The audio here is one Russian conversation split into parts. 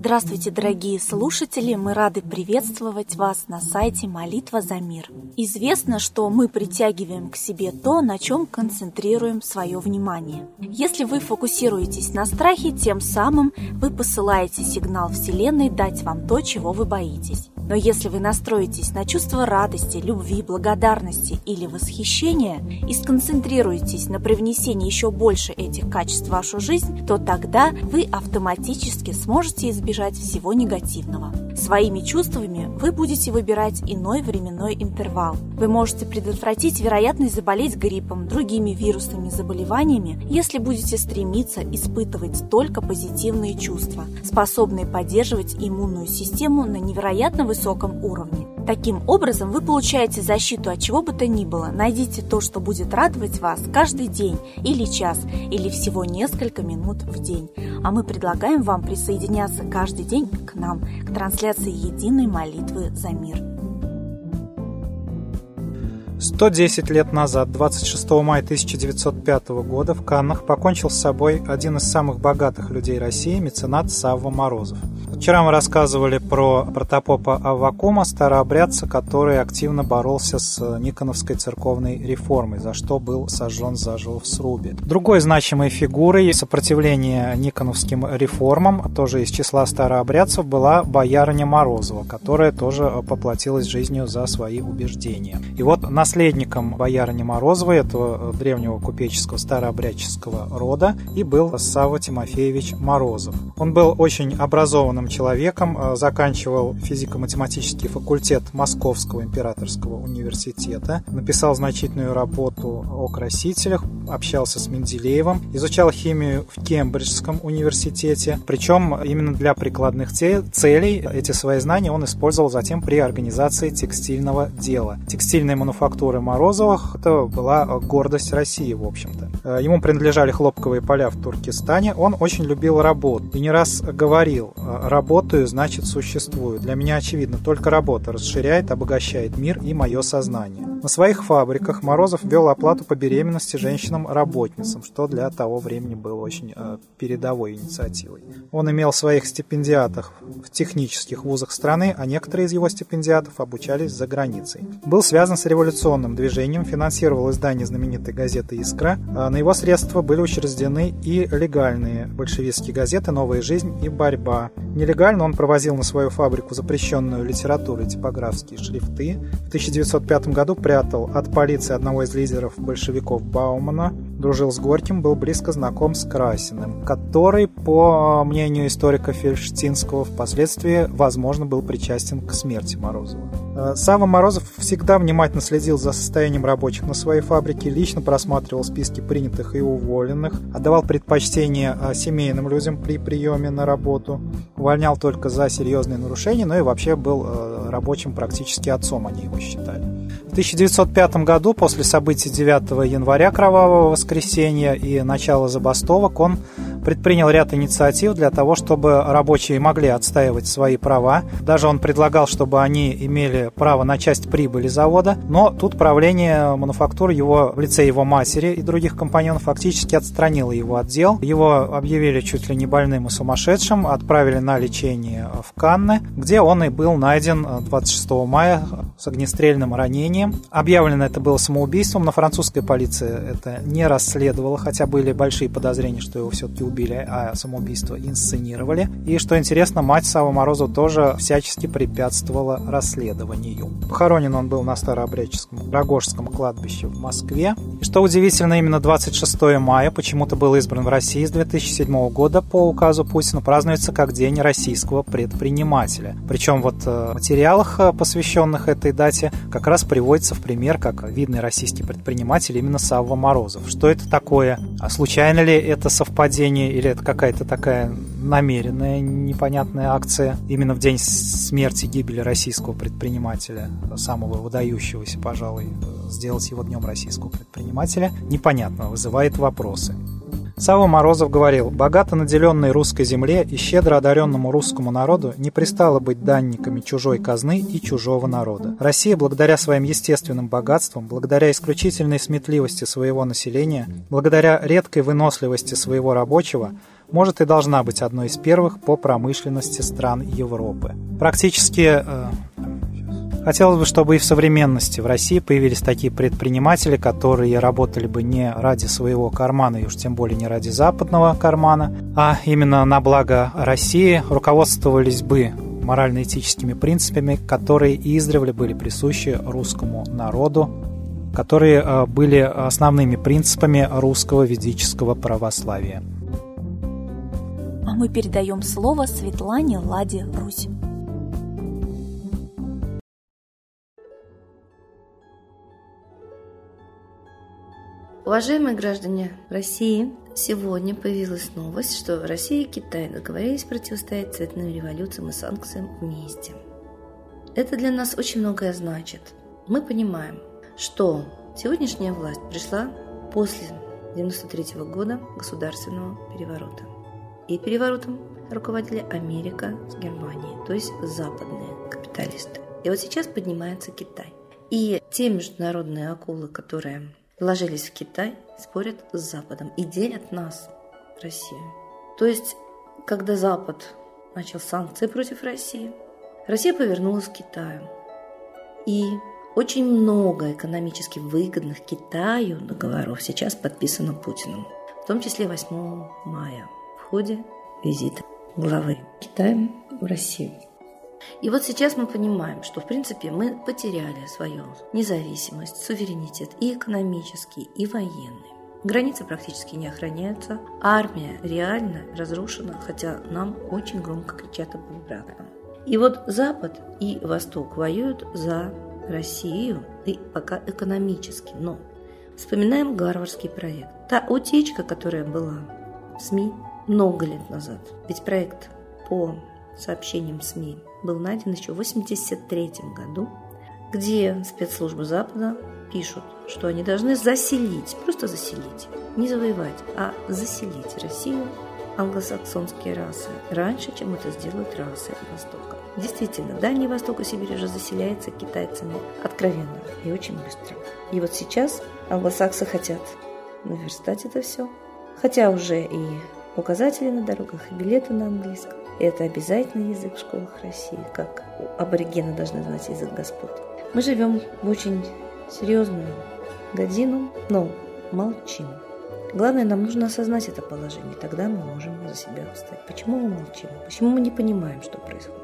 Здравствуйте, дорогие слушатели! Мы рады приветствовать вас на сайте «Молитва за мир». Известно, что мы притягиваем к себе то, на чем концентрируем свое внимание. Если вы фокусируетесь на страхе, тем самым вы посылаете сигнал Вселенной дать вам то, чего вы боитесь. Но если вы настроитесь на чувство радости, любви, благодарности или восхищения и сконцентрируетесь на привнесении еще больше этих качеств в вашу жизнь, то тогда вы автоматически сможете избежать всего негативного. Своими чувствами вы будете выбирать иной временной интервал. Вы можете предотвратить вероятность заболеть гриппом, другими вирусными заболеваниями, если будете стремиться испытывать только позитивные чувства, способные поддерживать иммунную систему на невероятно высоком уровне. Таким образом, вы получаете защиту от чего бы то ни было. Найдите то, что будет радовать вас каждый день или час, или всего несколько минут в день. А мы предлагаем вам присоединяться каждый день к нам, к трансляции единой молитвы за мир. 110 лет назад, 26 мая 1905 года, в Каннах покончил с собой один из самых богатых людей России, меценат Савва Морозов. Вчера мы рассказывали про протопопа Аввакума, старообрядца, который активно боролся с Никоновской церковной реформой, за что был сожжен заживо в срубе. Другой значимой фигурой сопротивления Никоновским реформам, тоже из числа старообрядцев, была боярыня Морозова, которая тоже поплатилась жизнью за свои убеждения. И вот наследником боярыни Морозовой, этого древнего купеческого старообрядческого рода, и был Савва Тимофеевич Морозов. Он был очень образованным человеком, э, заканчивал физико-математический факультет Московского императорского университета, написал значительную работу о красителях, общался с Менделеевым, изучал химию в Кембриджском университете, причем именно для прикладных целей эти свои знания он использовал затем при организации текстильного дела. Текстильная мануфактура Морозовых – это была гордость России, в общем-то. Э, ему принадлежали хлопковые поля в Туркестане, он очень любил работу и не раз говорил, э, Работаю, значит существую. Для меня очевидно, только работа расширяет, обогащает мир и мое сознание. На своих фабриках Морозов вел оплату по беременности женщинам-работницам, что для того времени было очень э, передовой инициативой. Он имел своих стипендиатов в технических вузах страны, а некоторые из его стипендиатов обучались за границей. Был связан с революционным движением, финансировал издание знаменитой газеты «Искра». А на его средства были учреждены и легальные большевистские газеты «Новая жизнь» и «Борьба». Нелегально он провозил на свою фабрику запрещенную литературу и типографские шрифты. В 1905 году спрятал от полиции одного из лидеров большевиков Баумана, дружил с Горьким, был близко знаком с Красиным, который, по мнению историка Фельштинского, впоследствии, возможно, был причастен к смерти Морозова. Э, Сава Морозов всегда внимательно следил за состоянием рабочих на своей фабрике, лично просматривал списки принятых и уволенных, отдавал предпочтение э, семейным людям при приеме на работу, увольнял только за серьезные нарушения, но и вообще был э, рабочим практически отцом, они его считали. В 1905 году, после событий 9 января Кровавого воскресенья и начала забастовок, он предпринял ряд инициатив для того, чтобы рабочие могли отстаивать свои права. Даже он предлагал, чтобы они имели право на часть прибыли завода, но тут правление мануфактуры его в лице его матери и других компаньонов фактически отстранило его от дел. Его объявили чуть ли не больным и сумасшедшим, отправили на лечение в Канны, где он и был найден 26 мая с огнестрельным ранением. Объявлено это было самоубийством, но французская полиция это не расследовала, хотя были большие подозрения, что его все-таки убили, а самоубийство инсценировали. И что интересно, мать Савы Морозова тоже всячески препятствовала расследованию. Похоронен он был на Старообрядческом Рогожском кладбище в Москве. И что удивительно, именно 26 мая почему-то был избран в России с 2007 года по указу Путина, празднуется как День российского предпринимателя. Причем вот э, в материалах, э, посвященных этой дате, как раз приводится в пример как видный российский предприниматель именно Савва Морозов. Что это такое? А случайно ли это совпадение совпадение или это какая-то такая намеренная непонятная акция именно в день смерти гибели российского предпринимателя, самого выдающегося, пожалуй, сделать его днем российского предпринимателя, непонятно, вызывает вопросы. Сава Морозов говорил, богато наделенной русской земле и щедро одаренному русскому народу не пристало быть данниками чужой казны и чужого народа. Россия, благодаря своим естественным богатствам, благодаря исключительной сметливости своего населения, благодаря редкой выносливости своего рабочего, может и должна быть одной из первых по промышленности стран Европы. Практически э, Хотелось бы, чтобы и в современности в России появились такие предприниматели, которые работали бы не ради своего кармана, и уж тем более не ради западного кармана, а именно на благо России, руководствовались бы морально-этическими принципами, которые издревле были присущи русскому народу, которые э, были основными принципами русского ведического православия. А мы передаем слово Светлане Ладе Русь. Уважаемые граждане России, сегодня появилась новость, что Россия и Китай договорились противостоять цветным революциям и санкциям вместе. Это для нас очень многое значит. Мы понимаем, что сегодняшняя власть пришла после 1993 года государственного переворота. И переворотом руководили Америка с Германией, то есть западные капиталисты. И вот сейчас поднимается Китай. И те международные акулы, которые вложились в Китай, спорят с Западом и делят нас, Россию. То есть, когда Запад начал санкции против России, Россия повернулась к Китаю. И очень много экономически выгодных Китаю договоров сейчас подписано Путиным, в том числе 8 мая в ходе визита главы Китая в Россию. И вот сейчас мы понимаем, что в принципе мы потеряли свою независимость, суверенитет и экономический, и военный. Границы практически не охраняются, армия реально разрушена, хотя нам очень громко кричат об обратном. И вот Запад и Восток воюют за Россию, и пока экономически, но вспоминаем Гарвардский проект. Та утечка, которая была в СМИ много лет назад, ведь проект по сообщениям СМИ был найден еще в 1983 году, где спецслужбы Запада пишут, что они должны заселить, просто заселить, не завоевать, а заселить Россию англосаксонские расы раньше, чем это сделают расы Востока. Действительно, Дальний Восток и Сибирь уже заселяется китайцами откровенно и очень быстро. И вот сейчас англосаксы хотят наверстать это все. Хотя уже и указатели на дорогах, и билеты на английском. Это обязательный язык в школах России, как аборигены должны знать язык господ. Мы живем в очень серьезную годину, но молчим. Главное, нам нужно осознать это положение, тогда мы можем за себя встать. Почему мы молчим? Почему мы не понимаем, что происходит?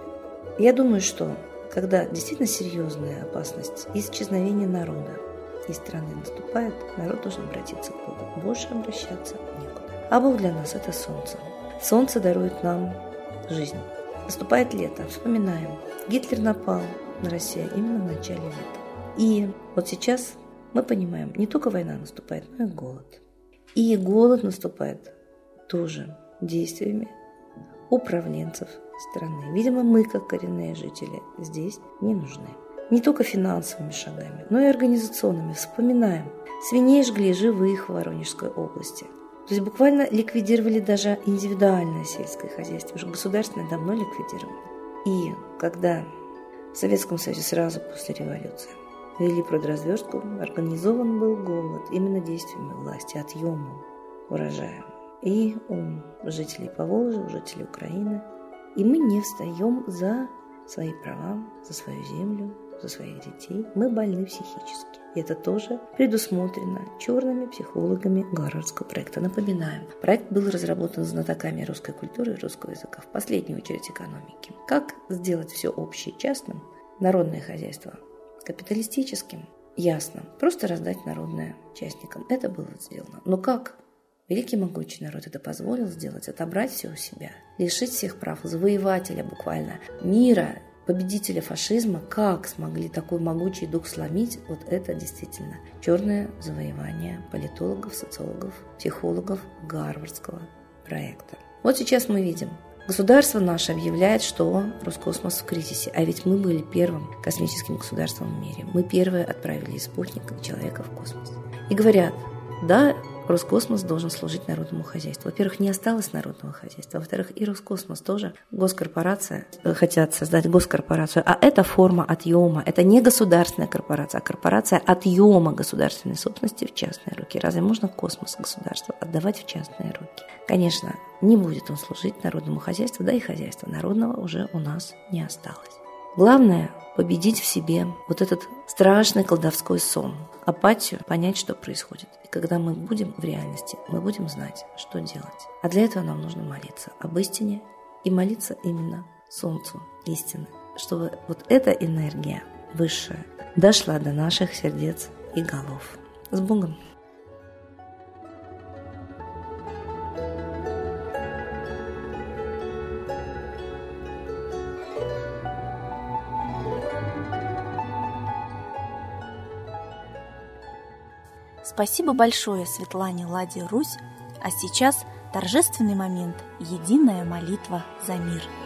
Я думаю, что когда действительно серьезная опасность исчезновения народа из страны наступает, народ должен обратиться к Богу. Больше обращаться некуда. А Бог для нас – это солнце. Солнце дарует нам жизнь. Наступает лето, вспоминаем. Гитлер напал на Россию именно в начале лета. И вот сейчас мы понимаем, не только война наступает, но и голод. И голод наступает тоже действиями управленцев страны. Видимо, мы, как коренные жители, здесь не нужны. Не только финансовыми шагами, но и организационными. Вспоминаем. Свиней жгли живых в Воронежской области. То есть буквально ликвидировали даже индивидуальное сельское хозяйство. Уже государственное давно ликвидировано. И когда в Советском Союзе сразу после революции вели продразверстку, организован был голод именно действиями власти, отъемом урожая. И у жителей Поволжья, у жителей Украины. И мы не встаем за свои права, за свою землю, за своих детей. Мы больны психически. И это тоже предусмотрено черными психологами Гарвардского проекта. Напоминаем, проект был разработан знатоками русской культуры и русского языка, в последнюю очередь экономики. Как сделать все общее частным, народное хозяйство капиталистическим? Ясно. Просто раздать народное частникам. Это было сделано. Но как Великий могучий народ это позволил сделать, отобрать все у себя, лишить всех прав, завоевателя буквально мира победителя фашизма, как смогли такой могучий дух сломить, вот это действительно черное завоевание политологов, социологов, психологов Гарвардского проекта. Вот сейчас мы видим, Государство наше объявляет, что Роскосмос в кризисе, а ведь мы были первым космическим государством в мире. Мы первые отправили из спутника человека в космос. И говорят, да, Роскосмос должен служить народному хозяйству. Во-первых, не осталось народного хозяйства. Во-вторых, и Роскосмос тоже госкорпорация, э, хотят создать госкорпорацию. А это форма отъема. Это не государственная корпорация, а корпорация отъема государственной собственности в частные руки. Разве можно космос государства отдавать в частные руки? Конечно, не будет он служить народному хозяйству, да и хозяйства народного уже у нас не осталось. Главное – победить в себе вот этот страшный колдовской сон, апатию, понять, что происходит. И когда мы будем в реальности, мы будем знать, что делать. А для этого нам нужно молиться об истине и молиться именно Солнцу истины, чтобы вот эта энергия высшая дошла до наших сердец и голов. С Богом! Спасибо большое Светлане Ладе Русь, а сейчас торжественный момент – единая молитва за мир –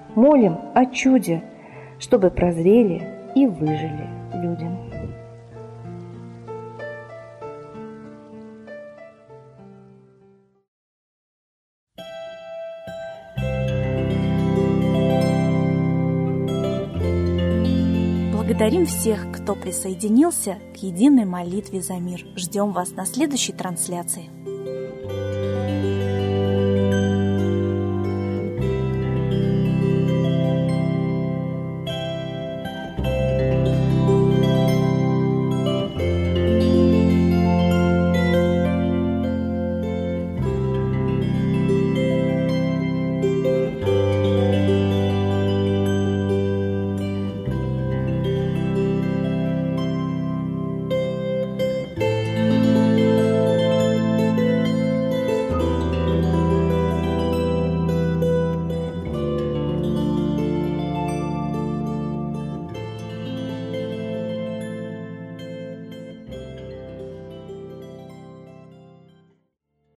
Молим о чуде, чтобы прозрели и выжили людям. Благодарим всех, кто присоединился к единой молитве за мир. Ждем вас на следующей трансляции.